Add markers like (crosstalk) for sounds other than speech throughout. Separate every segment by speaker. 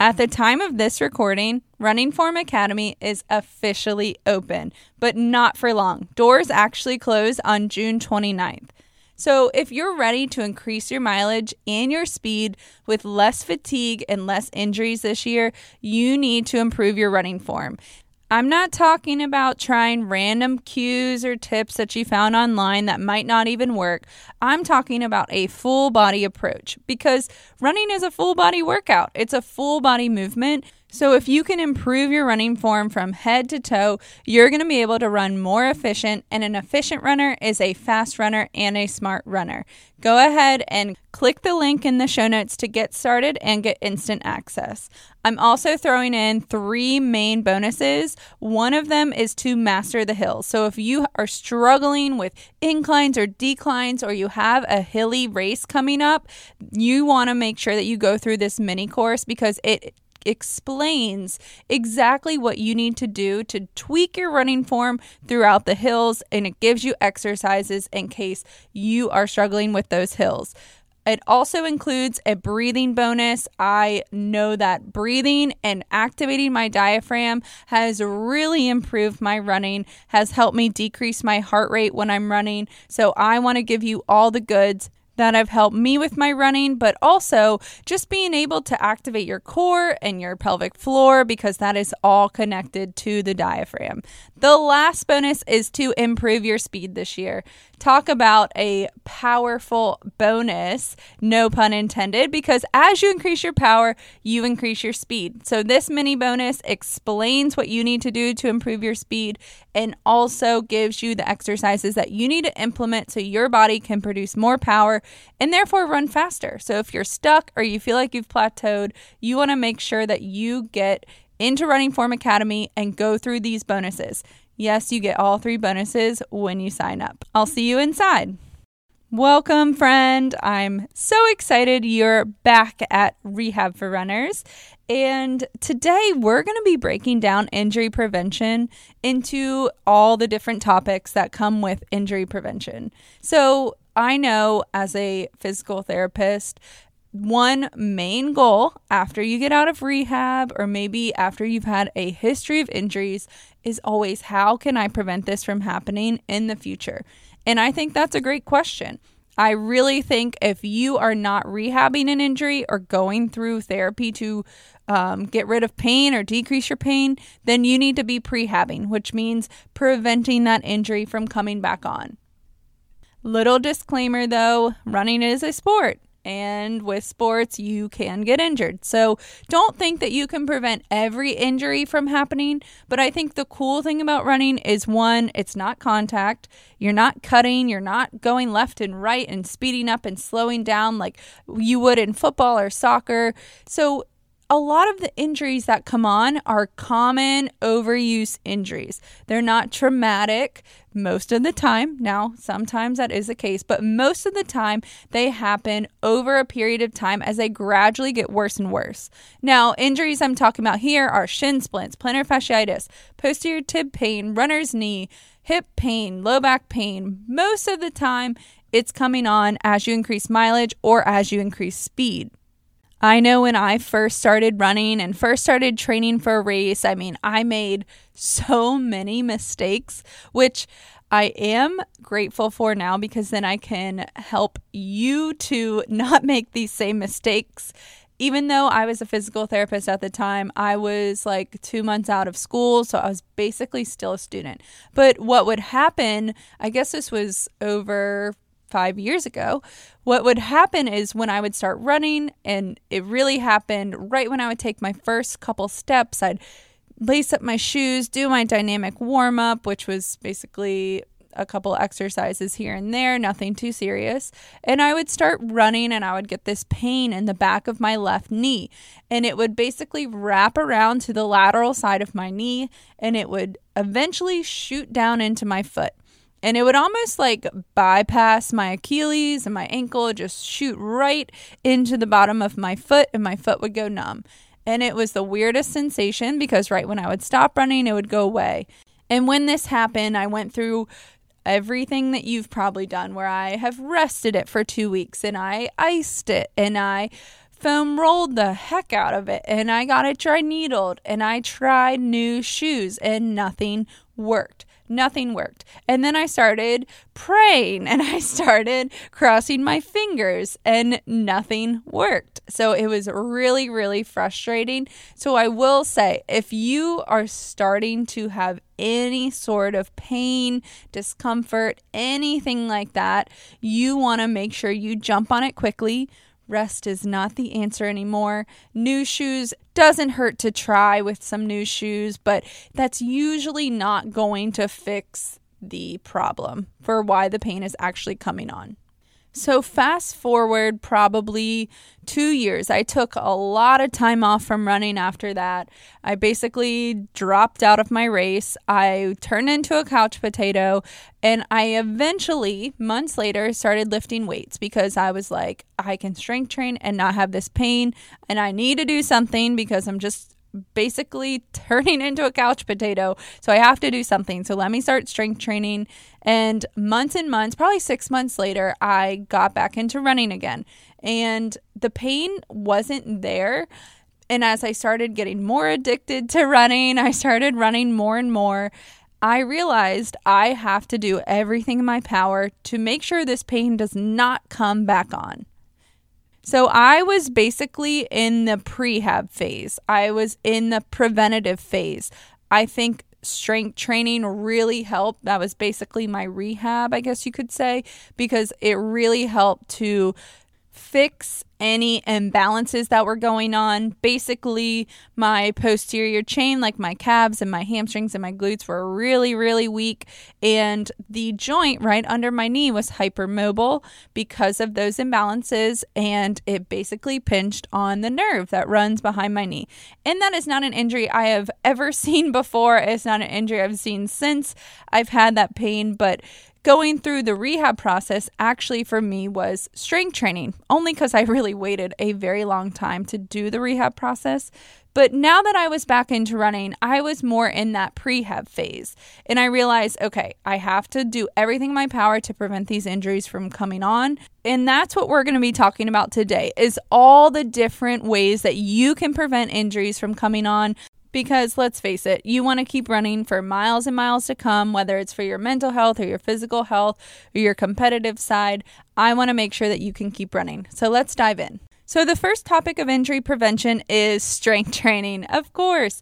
Speaker 1: At the time of this recording, Running Form Academy is officially open, but not for long. Doors actually close on June 29th. So, if you're ready to increase your mileage and your speed with less fatigue and less injuries this year, you need to improve your running form. I'm not talking about trying random cues or tips that you found online that might not even work. I'm talking about a full body approach because running is a full body workout, it's a full body movement. So, if you can improve your running form from head to toe, you're going to be able to run more efficient. And an efficient runner is a fast runner and a smart runner. Go ahead and click the link in the show notes to get started and get instant access. I'm also throwing in three main bonuses. One of them is to master the hills. So, if you are struggling with inclines or declines, or you have a hilly race coming up, you want to make sure that you go through this mini course because it explains exactly what you need to do to tweak your running form throughout the hills and it gives you exercises in case you are struggling with those hills. It also includes a breathing bonus. I know that breathing and activating my diaphragm has really improved my running, has helped me decrease my heart rate when I'm running. So I want to give you all the goods that have helped me with my running, but also just being able to activate your core and your pelvic floor because that is all connected to the diaphragm. The last bonus is to improve your speed this year. Talk about a powerful bonus, no pun intended, because as you increase your power, you increase your speed. So, this mini bonus explains what you need to do to improve your speed and also gives you the exercises that you need to implement so your body can produce more power and therefore run faster. So, if you're stuck or you feel like you've plateaued, you want to make sure that you get into Running Form Academy and go through these bonuses. Yes, you get all three bonuses when you sign up. I'll see you inside. Welcome, friend. I'm so excited you're back at Rehab for Runners. And today we're going to be breaking down injury prevention into all the different topics that come with injury prevention. So, I know as a physical therapist, one main goal after you get out of rehab or maybe after you've had a history of injuries is always how can I prevent this from happening in the future? And I think that's a great question. I really think if you are not rehabbing an injury or going through therapy to um, get rid of pain or decrease your pain, then you need to be prehabbing, which means preventing that injury from coming back on. Little disclaimer though running is a sport and with sports, you can get injured. So don't think that you can prevent every injury from happening. But I think the cool thing about running is one, it's not contact. You're not cutting, you're not going left and right and speeding up and slowing down like you would in football or soccer. So a lot of the injuries that come on are common overuse injuries. They're not traumatic most of the time. Now, sometimes that is the case, but most of the time they happen over a period of time as they gradually get worse and worse. Now, injuries I'm talking about here are shin splints, plantar fasciitis, posterior tib pain, runner's knee, hip pain, low back pain. Most of the time, it's coming on as you increase mileage or as you increase speed. I know when I first started running and first started training for a race, I mean, I made so many mistakes, which I am grateful for now because then I can help you to (laughs) not make these same mistakes. Even though I was a physical therapist at the time, I was like two months out of school, so I was basically still a student. But what would happen, I guess this was over five years ago, what would happen is when I would start running, and it really happened right when I would take my first couple steps, I'd lace up my shoes, do my dynamic warm up, which was basically a couple exercises here and there, nothing too serious. And I would start running and I would get this pain in the back of my left knee. And it would basically wrap around to the lateral side of my knee and it would eventually shoot down into my foot and it would almost like bypass my Achilles and my ankle, just shoot right into the bottom of my foot, and my foot would go numb. And it was the weirdest sensation because right when I would stop running, it would go away. And when this happened, I went through everything that you've probably done where I have rested it for two weeks and I iced it and I foam rolled the heck out of it and I got it dry needled and I tried new shoes and nothing worked. Nothing worked. And then I started praying and I started crossing my fingers and nothing worked. So it was really, really frustrating. So I will say if you are starting to have any sort of pain, discomfort, anything like that, you want to make sure you jump on it quickly Rest is not the answer anymore. New shoes doesn't hurt to try with some new shoes, but that's usually not going to fix the problem for why the pain is actually coming on. So, fast forward probably two years. I took a lot of time off from running after that. I basically dropped out of my race. I turned into a couch potato. And I eventually, months later, started lifting weights because I was like, I can strength train and not have this pain. And I need to do something because I'm just basically (laughs) turning into a couch potato. So I have to do something. So let me start strength training. And months and months, probably six months later, I got back into running again. And the pain wasn't there. And as I started getting more addicted to running, I started running more and more. I realized I have to do everything in my power to make sure this pain does not come back on. So I was basically in the prehab phase. I was in the preventative phase. I think strength training really helped. That was basically my rehab, I guess you could say, because it really helped to fix any imbalances that were going on. Basically, my posterior chain, like my calves and my hamstrings and my glutes, were really, really weak. And the joint right under my knee was hypermobile because of those imbalances. And it basically pinched on the nerve that runs behind my knee. And that is not an injury I have ever (laughs) seen before. It's not an injury I've seen since I've had that pain. But going through the rehab process actually for me was strength training, only because I (laughs) really waited a very long time to do the rehab process. But now that I was back into running, I was more in that prehab phase. And I realized, okay, I have to do everything in my power to prevent these injuries from coming on. And that's what we're going to be talking about today is all the different ways that you can prevent injuries from coming on because let's face it, you want to keep running for miles and miles to come, whether it's for your mental health or your physical health or your competitive side. I want to make sure that you can keep running. So let's dive in. So, the first topic of injury prevention is strength (laughs) training. Of course,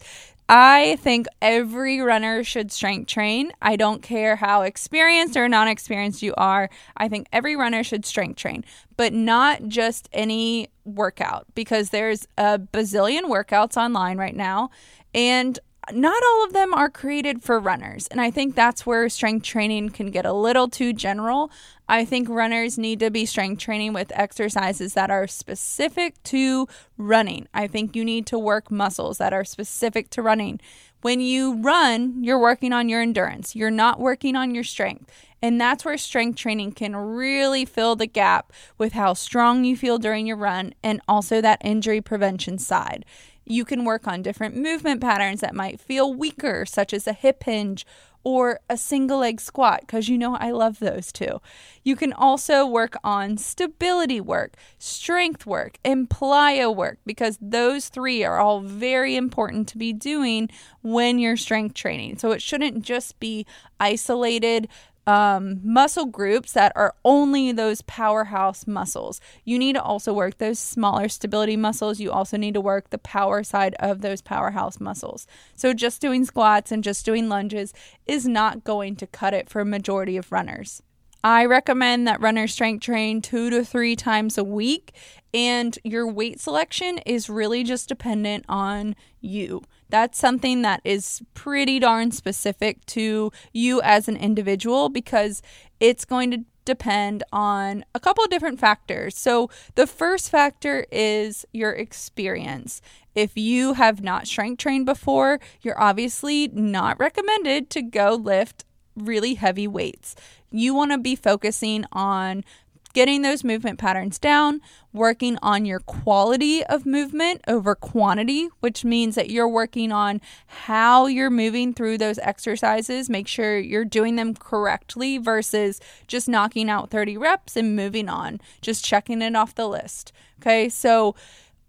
Speaker 1: I think every runner should strength train. I don't care how experienced or non experienced you are. I think every runner should strength train, but not just any workout because there's a bazillion workouts online right now. And not all of them are created for runners. And I think that's where strength training can get a little too general. I think runners need to be strength training with exercises that are specific to running. I think you need to work muscles that are specific to running. When you run, you're working on your endurance, you're not working on your strength. And that's where strength training can really fill the gap with how strong you feel during your run and also that injury prevention side. You can work on different movement patterns that might feel weaker, such as a hip hinge or a single leg squat, because you know I love those too. You can also work on stability work, strength work, and plyo work, because those three are all very important to be doing when you're strength training. So it shouldn't just be isolated um, muscle groups that are only those powerhouse muscles. You need to also work those smaller stability muscles. You also need to work the power side of those powerhouse muscles. So just doing squats and just doing lunges is not going to cut it for a majority of runners. I recommend that runners strength train two to three times a week, and your weight selection is really just dependent on you. That's something that is pretty darn specific to you as an individual because it's going to depend on a couple of different factors. So, the first factor is your experience. If you have not strength trained before, you're obviously not recommended to go lift really heavy weights. You want to be focusing on getting those movement patterns down, working on your quality of movement over quantity, which means that you're working on how you're moving through those exercises. Make sure you're doing them correctly versus just knocking out 30 reps and moving on, just checking it off the list. Okay, so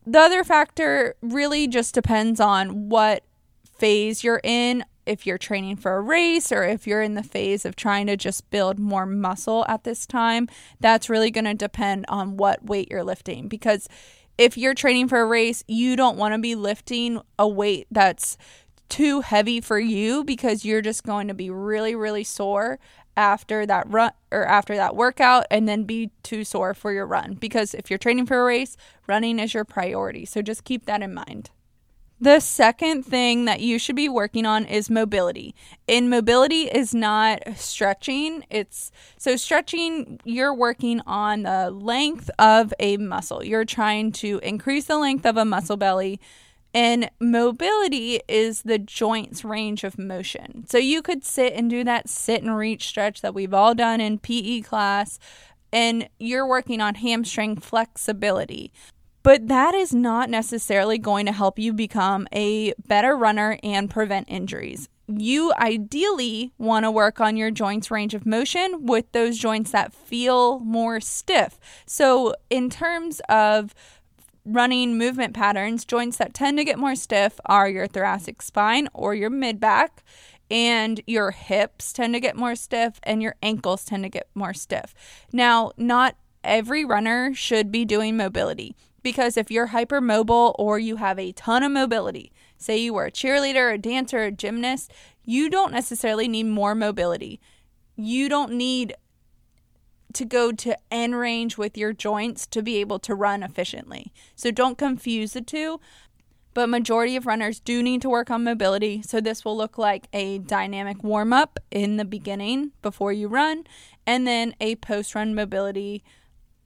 Speaker 1: the other factor really just depends on what phase you're in if you're training for a race or if you're in the phase of trying to just build more muscle at this time, that's really going to depend on what weight you're lifting. Because if you're training for a race, you don't want to be lifting a weight that's too heavy for you because you're just going to be really, really sore after that run or after that workout and then be too sore for your run because if you're training for a race, running is your priority. So just keep that in mind. The second thing that you should be working on is mobility. And mobility is not stretching. It's so stretching, you're working on the length of a muscle. You're trying to increase the length of a muscle belly. And mobility is the joints range of motion. So you could sit and do that sit and reach stretch that we've all done in PE class, and you're working on hamstring flexibility. But that is not necessarily going to help you become a better runner and prevent injuries. You ideally want to work on your joints range of motion with those joints that feel more stiff. So, in terms of running movement patterns, joints that tend to get more stiff are your thoracic spine or your mid back, and your hips tend to get more stiff, and your ankles tend to get more stiff. Now, not every runner should be doing mobility. Because if you're hypermobile or you have a ton of mobility, say you were a cheerleader, a dancer, a gymnast, you don't necessarily need more mobility. You don't need to go to end range with your joints to be able to run efficiently. So don't confuse the two. But majority of runners do need to work on mobility. So this will look like a dynamic warm up in the beginning before you run and then a post run mobility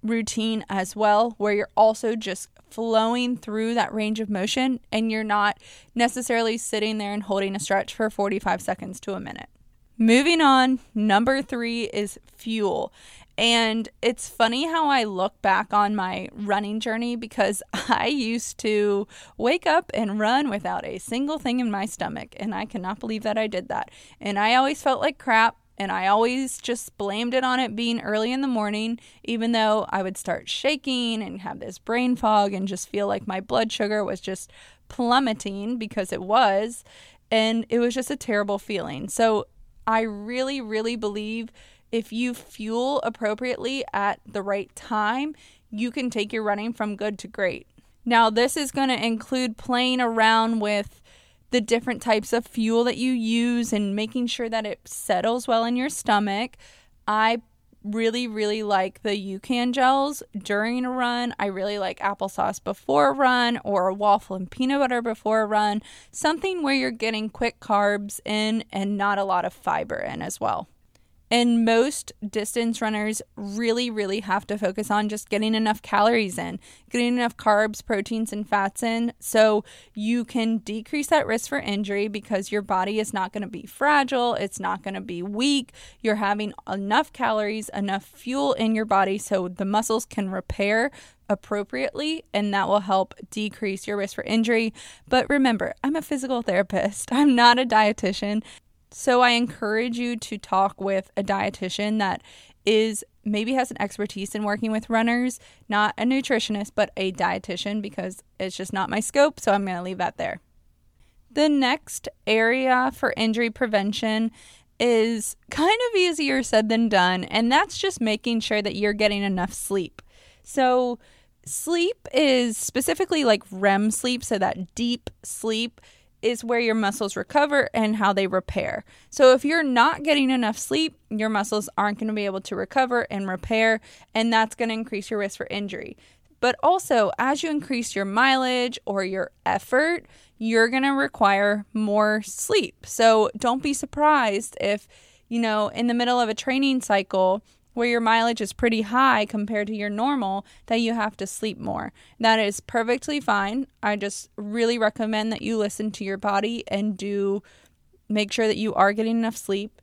Speaker 1: routine as well, where you're also just flowing through that range of motion and you're not necessarily sitting there and holding a stretch for 45 seconds to a minute. Moving on, number three is fuel. And it's funny how I look back on my running journey because (laughs) I used to wake up and run without a single thing in my stomach. And I cannot believe that I did that. And I always felt like crap and I always just blamed it on it being early in the morning, even though I would start shaking and have this brain fog and just feel like my blood sugar was just plummeting because it was. And it was just a terrible feeling. So I really, really believe if you fuel appropriately at the right time, you can take your running from good to great. Now, this is going to include playing around with the different types of fuel that you use and making sure that it settles well in your stomach. I really, really like the UCAN gels during a run. I really like applesauce before a run or a waffle and peanut butter before a run. Something where you're getting quick carbs in and not a lot of fiber in as well. And most distance runners really, really have to focus on just getting enough calories in, getting enough carbs, proteins, and fats in so you can decrease that risk for injury because your body is not going to be fragile. It's not going to be weak. You're having enough calories, enough fuel in your body so the muscles can repair appropriately and that will help decrease your risk for injury. But remember, I'm a physical therapist. (laughs) I'm not a dietitian. So I encourage you to talk with a dietitian that is maybe has an expertise in working with runners, not a nutritionist, but a dietitian because it's just not my scope. So I'm going to leave that there. The next area for injury prevention is kind of easier said than done, and that's just making sure that you're getting enough sleep. So, sleep is specifically like REM sleep, so that deep sleep is where your muscles recover and how they repair. So, if you're not getting enough sleep, your muscles aren't going to be able to recover and repair, and that's going to increase your risk for injury. But also, as you increase your mileage or your effort, you're going to require more sleep. So, don't be surprised if, you know, in the middle of a training cycle, where your mileage is pretty high compared to your normal, that you have to sleep more. That is perfectly fine. I just really recommend that you listen to your body and do make sure that you are getting enough sleep.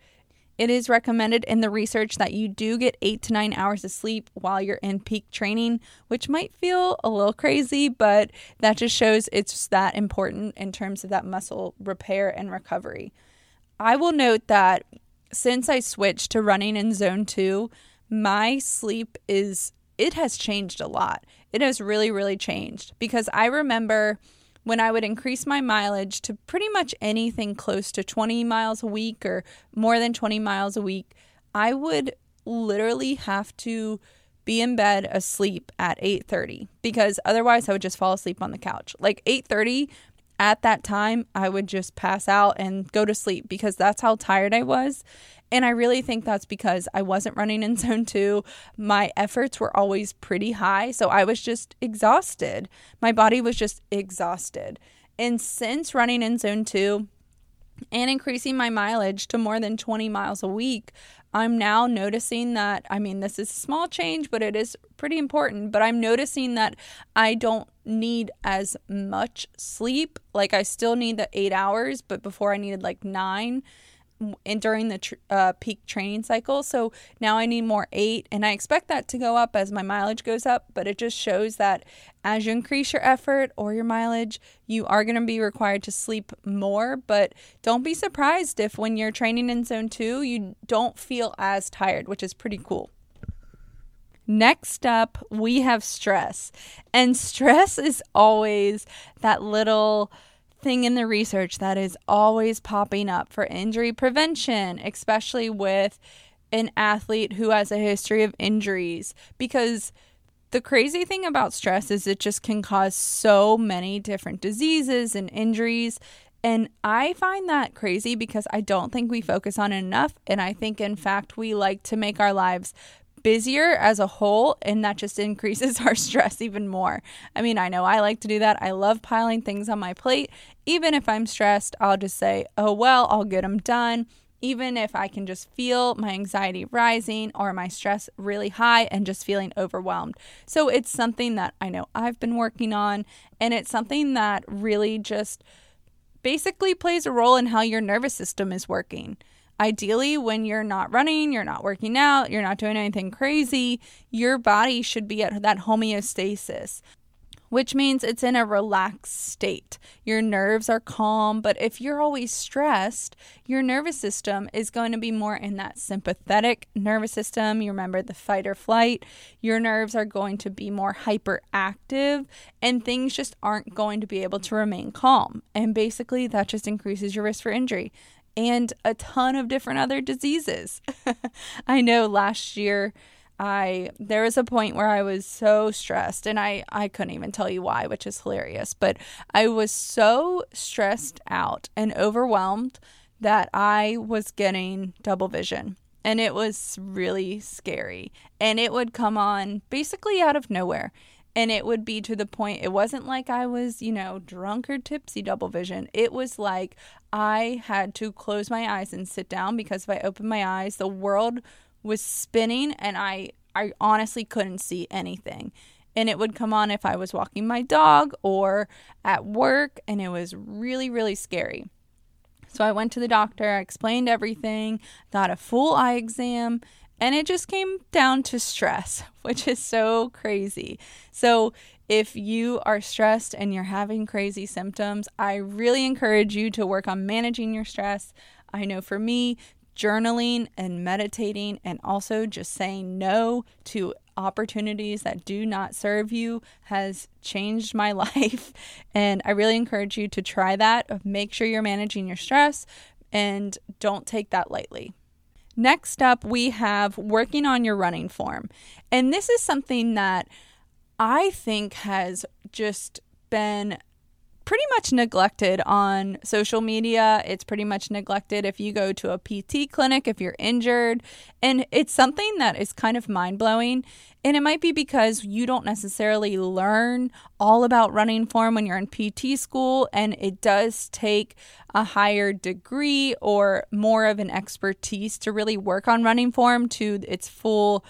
Speaker 1: It is recommended in the research that you do get eight to nine hours of sleep while you're in peak training, which might feel a little crazy, but that just shows it's that important in terms of that muscle repair and recovery. I will note that since I switched to running in zone two, my sleep is it has changed a lot. It has really, really changed because I remember when I would increase my mileage to pretty much anything close to 20 miles a week or more than 20 miles a week, I would literally have to be in bed asleep at 8:30 because otherwise I would just fall asleep on the couch. Like 8:30 at that time, I would just pass out and go to sleep because that's how tired I was. And I really think that's because I wasn't running in (laughs) zone two. My efforts were always pretty high. So I was just exhausted. My body was just exhausted. And since running in zone two, and increasing my mileage to more than 20 miles a week, I'm now noticing that, I mean, this is a small change, but it is pretty important. But I'm noticing that I don't need as much sleep. Like, I still need the eight hours, but before I needed like nine and during the tr- uh, peak training cycle. So now I need more eight, and I expect that to go up as my mileage goes up. But it just shows that as you increase your effort or your mileage, you are going to be required to sleep more. But don't be surprised if when you're training in zone two, you don't feel as tired, which is pretty cool. Next up, we have stress. And (laughs) stress is always that little thing in the research that is always popping up for injury prevention, especially with an athlete who has a history of injuries. Because the crazy thing about stress is it just can cause so many different diseases and injuries. And I find that crazy because I don't think we focus on it enough. And I think, in fact, we like to make our lives busier as a whole and that just increases (laughs) our stress even more. I mean, I know I like to do that. I love piling things on my plate. Even if I'm stressed, I'll just say, "Oh well, I'll get them done." Even if I can just feel my anxiety rising or my stress really high and just feeling overwhelmed. So it's something that I know I've been working on and it's something that really just basically plays a role in how your nervous system is working. Ideally, when you're not running, you're not working out, you're not doing anything crazy, your body should be at that homeostasis, which means it's in a relaxed state. Your nerves are calm, but if you're always stressed, your nervous system is going to be more in that sympathetic nervous system. You remember the fight or flight. Your nerves are going to be more hyperactive, and things just aren't going to be able to remain calm. And basically, that just increases your risk for injury and a ton of different other diseases. (laughs) I know last year I there was a point where I was so stressed and I I couldn't even tell you why, which is hilarious, but I was so stressed out and overwhelmed that I was getting double vision. And it was really scary. And it would come on basically out of nowhere and it would be to the point it wasn't like I was, you know, drunk or tipsy double vision. It was like I had to close my eyes and sit down because if I opened my eyes, the world was spinning and I I honestly couldn't see anything. And it would come on if I was walking my dog or at work and it was really really scary. So I went to the doctor, I explained everything, got a full eye exam, and it just came down to stress, (laughs) which is so crazy. So, if you are stressed and you're having crazy symptoms, I really encourage you to work on managing your stress. I know for me, journaling and meditating, and also just saying no to opportunities that do not serve you has changed my (laughs) life. And I really encourage you to try that. Make sure you're managing your stress and don't take that lightly. Next up, we have working on your running form. And this is something that I think has just been pretty much neglected on social media. It's pretty much neglected if you go to a PT clinic, if you're injured. And it's something that is kind of mind blowing. And it might be because you don't necessarily learn all about running form when you're in PT school, and it does take a higher degree or more of an expertise to really work on running form to its full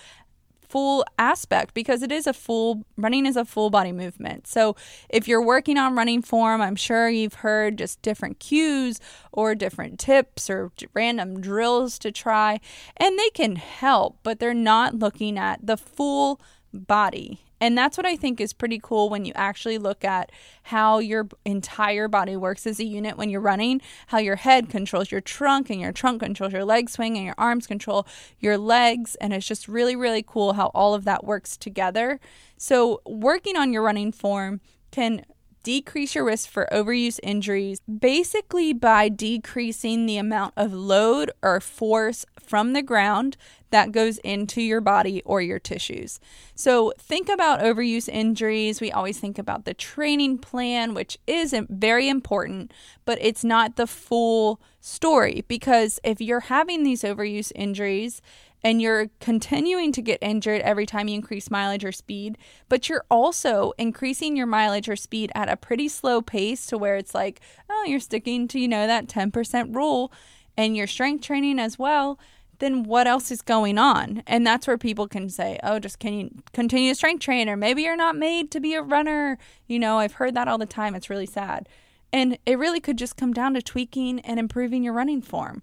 Speaker 1: full aspect because it is a full running is a full body movement. So if you're working on running form, I'm sure you've heard just different cues or different tips or random drills to try and they can help, but they're not looking at the full body. And that's what I think is pretty cool when you actually look at how your entire body works as a unit when you're running, how your head controls your trunk and your trunk controls your leg swing and your arms control your legs. And it's just really, really cool how all of that works together. So, working on your running form can decrease your risk for overuse injuries basically by decreasing the amount of load or force from the ground that goes into your body or your tissues. So, think about overuse injuries. We always think about the training plan, which is very important, but it's not the full story because if you're having these overuse injuries, and you're continuing to get injured every time you increase mileage or speed, but you're also increasing your mileage or speed at a pretty slow pace to where it's like, oh, you're sticking to, you know, that 10% rule and your strength training as well, then what else is going on? And that's where people can say, oh, just can you continue to strength train? Or maybe you're not made to be a runner. You know, I've heard that all the time. It's really sad. And it really could just come down to tweaking and improving your running form.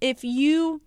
Speaker 1: If you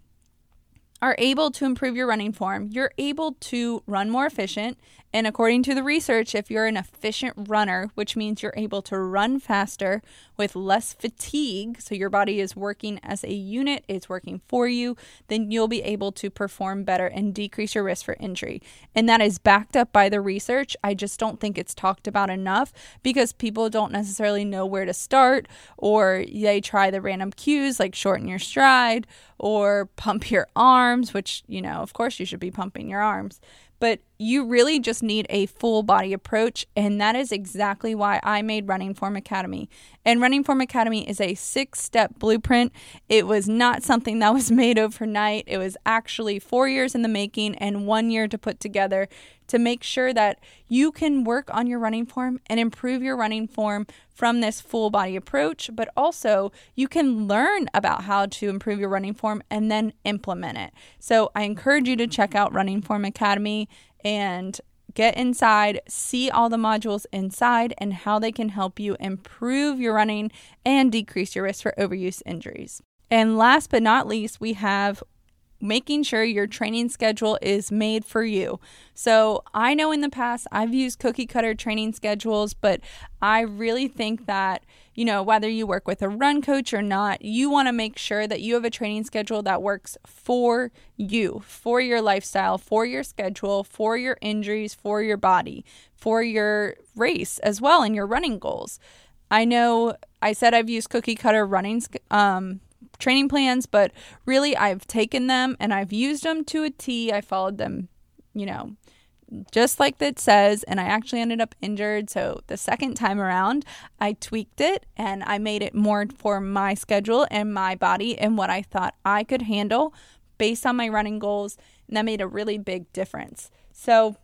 Speaker 1: are able to improve your running form, you're able to run more efficient. And according to the research, if you're an efficient runner, which means you're able to run faster with less fatigue, so your body is working as a unit, it's working for you, then you'll be able to perform better and decrease your risk for injury. And that is backed up by the research. I just don't think it's talked about enough because people don't necessarily know where to start or they try the random cues like shorten your stride or pump your arms, which, you know, of course you should be pumping your arms. But you really just need a full body approach. And that is exactly why I made Running Form Academy. And Running Form Academy is a six step blueprint. It was not something that was (laughs) made overnight, it was actually four years in the making and one year to put together to make sure that you can work on your running form and improve your running form from this full body approach, but also you can learn about how to improve your running form and then implement it. So I encourage you to check out Running Form Academy and get inside, see all the modules inside, and how they can help you improve your running and decrease your risk for overuse injuries. And last but not least, we have making sure your training schedule is made for you. So, I know in the past I've used cookie cutter training schedules, but I really think that you know, whether you work with a run coach or not, you want to make sure that you have a training schedule that works for you, for your lifestyle, for your schedule, for your injuries, for your body, for your race as well, and your running goals. I know I said I've used cookie cutter running um, training plans, but really I've taken them and I've used them to a T. I followed them, you know, just like it says, and I actually ended up injured. So the second time around, I tweaked it and I made it more for my schedule and my body and what I thought I could handle based on my running goals. And that made a really big difference. So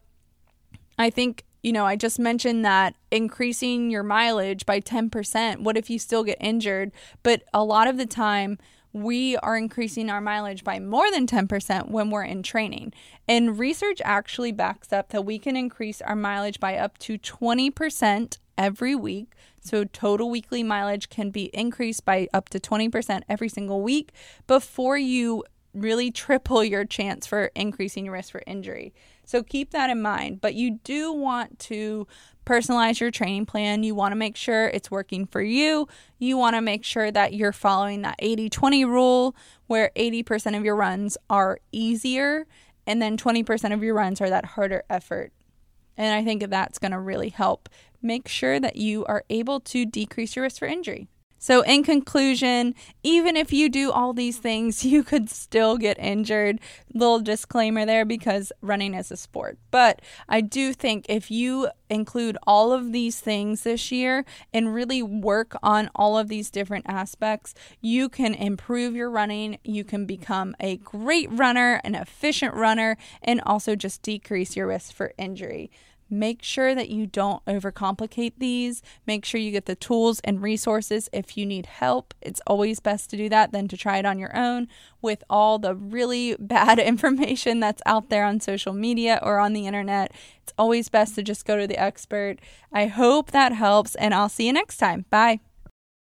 Speaker 1: I think, you know, I just mentioned that increasing your mileage by 10%, what if you still get injured? But a lot of the time, we are increasing our mileage by more than 10% when we're in training. And research actually backs up that we can increase our mileage by up to 20% every week. So, total weekly mileage can be increased by up to 20% every single week before you really triple your chance for increasing your risk for injury. So, keep that in mind. But you do want to personalize your training plan. You want to make sure it's working for you. You want to make sure that you're following that 80 20 rule where 80% of your runs are easier and then 20% of your runs are that harder effort. And I think that's going to really help make sure that you are able to decrease your risk for injury. So, in conclusion, even if you do all these things, (laughs) you could still get injured. Little disclaimer there because running is a sport. But I do think if you include all of these things this year and really work on all of these different aspects, you can improve your running. You can become a great runner, an efficient runner, and also just decrease your risk for injury. Make sure that you don't overcomplicate these. Make sure you get the tools and resources if you need help. It's always best to do that than to try it on your own with all the really (laughs) bad (laughs) information that's out there on social media or on the internet. It's always best to just go to the expert. I hope that helps, and I'll see you next time. Bye.